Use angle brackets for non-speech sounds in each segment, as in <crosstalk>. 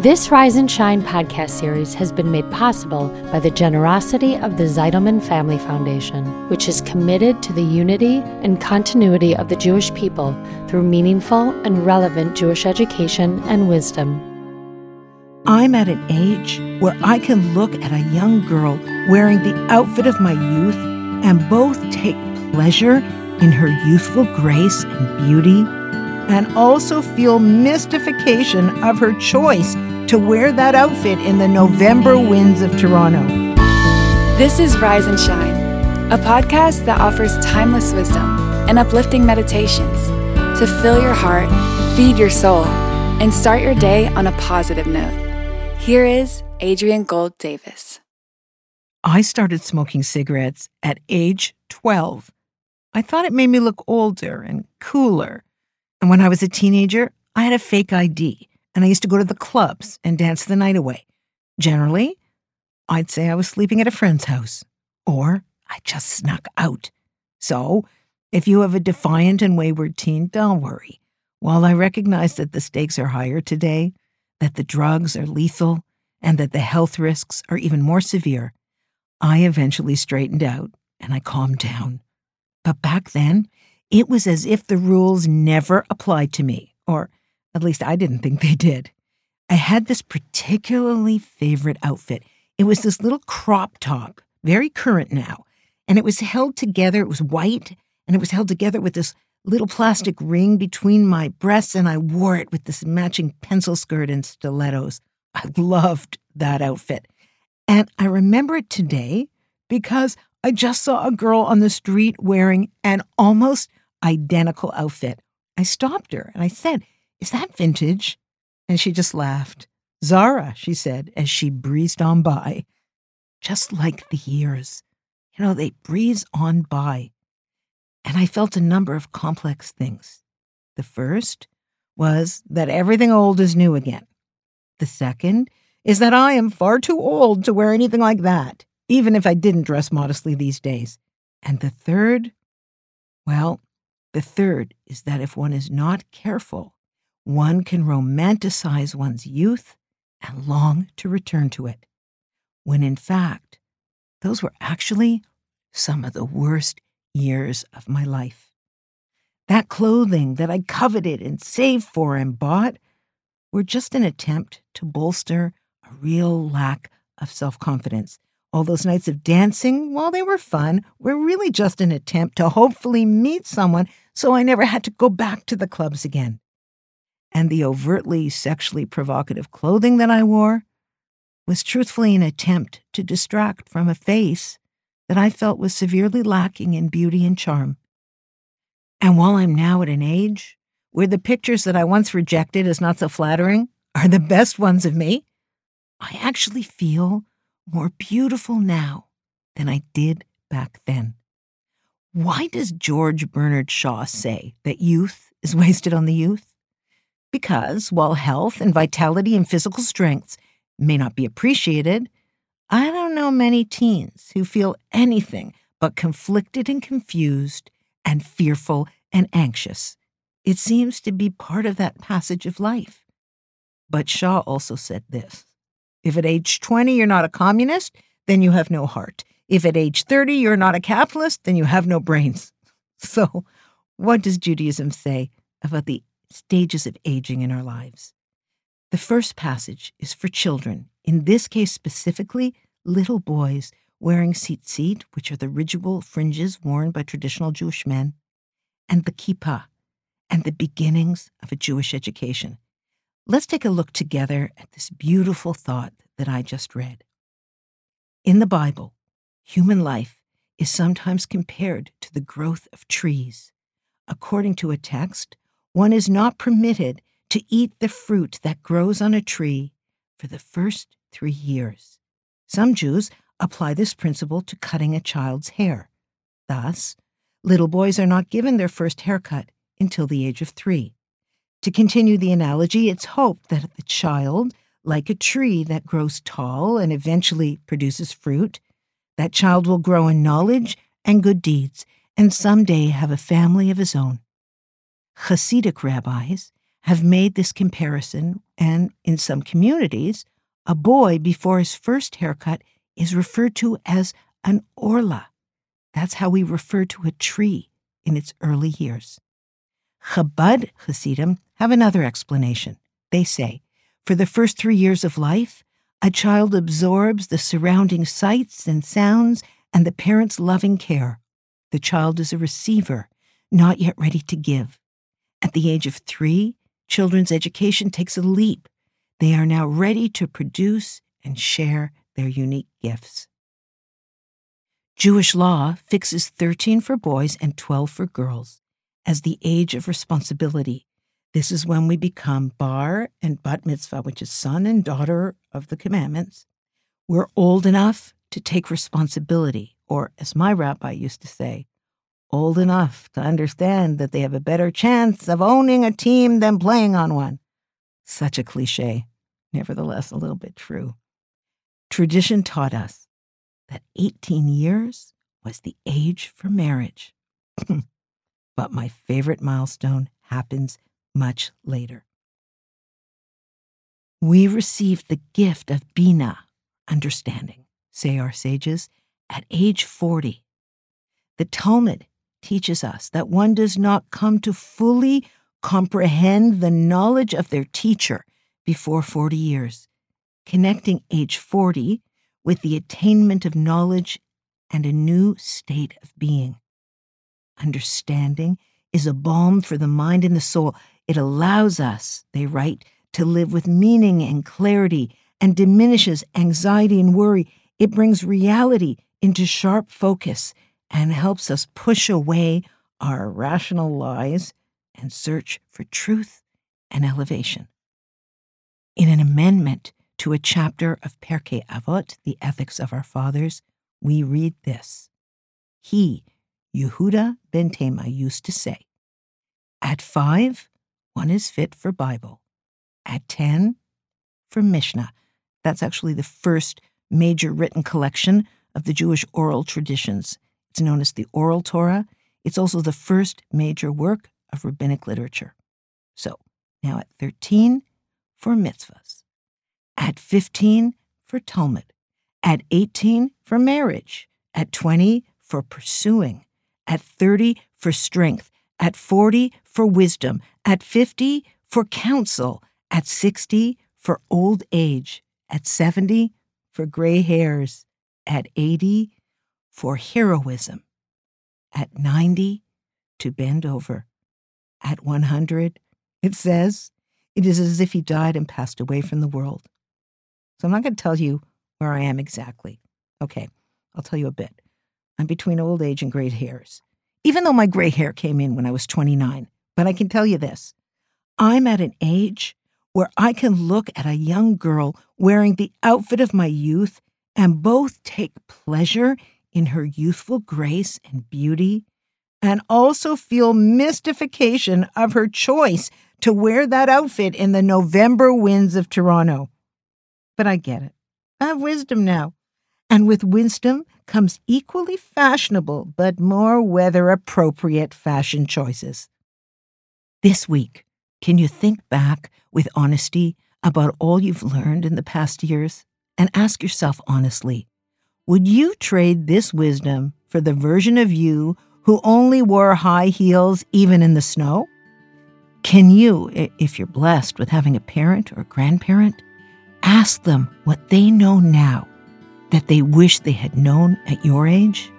This Rise and Shine podcast series has been made possible by the generosity of the Zitelman Family Foundation, which is committed to the unity and continuity of the Jewish people through meaningful and relevant Jewish education and wisdom. I'm at an age where I can look at a young girl wearing the outfit of my youth and both take pleasure in her youthful grace and beauty and also feel mystification of her choice to wear that outfit in the November winds of Toronto. This is Rise and Shine, a podcast that offers timeless wisdom and uplifting meditations to fill your heart, feed your soul, and start your day on a positive note. Here is Adrienne Gold Davis. I started smoking cigarettes at age 12. I thought it made me look older and cooler. And when I was a teenager, I had a fake ID and I used to go to the clubs and dance the night away. Generally, I'd say I was sleeping at a friend's house or I just snuck out. So, if you have a defiant and wayward teen, don't worry. While I recognize that the stakes are higher today, that the drugs are lethal, and that the health risks are even more severe, I eventually straightened out and I calmed down. But back then, it was as if the rules never applied to me, or at least I didn't think they did. I had this particularly favorite outfit. It was this little crop top, very current now, and it was held together. It was white, and it was held together with this little plastic ring between my breasts, and I wore it with this matching pencil skirt and stilettos. I loved that outfit. And I remember it today because I just saw a girl on the street wearing an almost identical outfit. I stopped her and I said, Is that vintage? And she just laughed. Zara, she said as she breezed on by. Just like the years. You know, they breeze on by. And I felt a number of complex things. The first was that everything old is new again. The second is that I am far too old to wear anything like that, even if I didn't dress modestly these days. And the third, well, the third is that if one is not careful, one can romanticize one's youth and long to return to it, when in fact, those were actually some of the worst years of my life. That clothing that I coveted and saved for and bought were just an attempt to bolster a real lack of self confidence. All those nights of dancing, while they were fun, were really just an attempt to hopefully meet someone so I never had to go back to the clubs again. And the overtly sexually provocative clothing that I wore was truthfully an attempt to distract from a face that I felt was severely lacking in beauty and charm. And while I'm now at an age where the pictures that I once rejected as not so flattering are the best ones of me, I actually feel more beautiful now than I did back then. Why does George Bernard Shaw say that youth is wasted on the youth? Because while health and vitality and physical strengths may not be appreciated, I don't know many teens who feel anything but conflicted and confused and fearful and anxious. It seems to be part of that passage of life. But Shaw also said this if at age 20 you're not a communist, then you have no heart. If at age 30 you're not a capitalist, then you have no brains. <laughs> So, what does Judaism say about the stages of aging in our lives? The first passage is for children, in this case specifically, little boys wearing tzitzit, which are the ritual fringes worn by traditional Jewish men, and the kippah, and the beginnings of a Jewish education. Let's take a look together at this beautiful thought that I just read. In the Bible, human life is sometimes compared to the growth of trees. According to a text, one is not permitted to eat the fruit that grows on a tree for the first three years. Some Jews apply this principle to cutting a child's hair. Thus, little boys are not given their first haircut until the age of three. To continue the analogy, it's hoped that the child, like a tree that grows tall and eventually produces fruit, that child will grow in knowledge and good deeds and someday have a family of his own. Hasidic rabbis have made this comparison, and in some communities, a boy before his first haircut is referred to as an orla. That's how we refer to a tree in its early years. Chabad Hasidim have another explanation. They say, for the first three years of life, a child absorbs the surrounding sights and sounds and the parent's loving care. The child is a receiver, not yet ready to give. At the age of three, children's education takes a leap. They are now ready to produce and share their unique gifts. Jewish law fixes 13 for boys and 12 for girls as the age of responsibility. This is when we become bar and bat mitzvah, which is son and daughter of the commandments. We're old enough to take responsibility, or as my rabbi used to say, old enough to understand that they have a better chance of owning a team than playing on one. Such a cliche, nevertheless a little bit true. Tradition taught us that 18 years was the age for marriage. <laughs> but my favorite milestone happens much later. We received the gift of Bina, understanding, say our sages, at age 40. The Talmud teaches us that one does not come to fully comprehend the knowledge of their teacher before 40 years, connecting age 40 with the attainment of knowledge and a new state of being. Understanding is a balm for the mind and the soul. It allows us, they write, to live with meaning and clarity and diminishes anxiety and worry. It brings reality into sharp focus and helps us push away our rational lies and search for truth and elevation. In an amendment to a chapter of Pirkei Avot, the Ethics of Our Fathers, we read this. He, Yehuda ben Tema, used to say, At five, one is fit for Bible. At ten, for Mishnah. That's actually the first major written collection of the Jewish oral traditions. It's known as the Oral Torah. It's also the first major work of rabbinic literature. So, now at 13, for mitzvahs. At 15, for Talmud. At 18, for marriage. At 20, for pursuing. At 30, for strength. At 40, for wisdom. At 50, for counsel. At 60, for old age. At 70, for gray hairs. At 80, for heroism. At 90, to bend over. At 100, it says, it is as if he died and passed away from the world. So I'm not going to tell you where I am exactly. Okay, I'll tell you a bit. I'm between old age and gray hairs, even though my gray hair came in when I was 29. But I can tell you this I'm at an age where I can look at a young girl wearing the outfit of my youth and both take pleasure in her youthful grace and beauty and also feel mystification of her choice to wear that outfit in the November winds of Toronto. But I get it. I have wisdom now. And with wisdom comes equally fashionable but more weather appropriate fashion choices. This week, can you think back with honesty about all you've learned in the past years and ask yourself honestly would you trade this wisdom for the version of you who only wore high heels even in the snow? Can you, if you're blessed with having a parent or grandparent, ask them what they know now that they wish they had known at your age?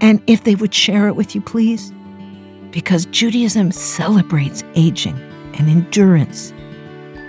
And if they would share it with you, please? Because Judaism celebrates aging and endurance.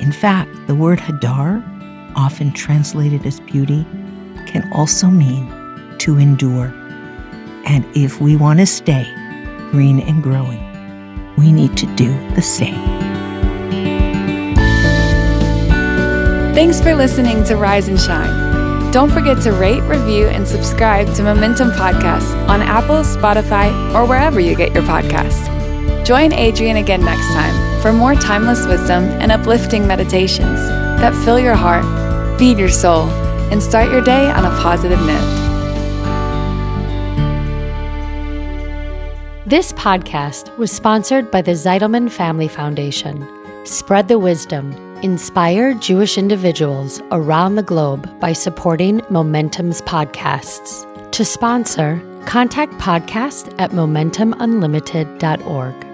In fact, the word hadar, often translated as beauty, can also mean to endure. And if we want to stay green and growing, we need to do the same. Thanks for listening to Rise and Shine. Don't forget to rate, review, and subscribe to Momentum Podcasts on Apple, Spotify, or wherever you get your podcasts. Join Adrienne again next time for more timeless wisdom and uplifting meditations that fill your heart, feed your soul, and start your day on a positive note. This podcast was sponsored by the Zitelman Family Foundation. Spread the wisdom. Inspire Jewish individuals around the globe by supporting Momentum's podcasts. To sponsor, contact podcast at momentumunlimited.org.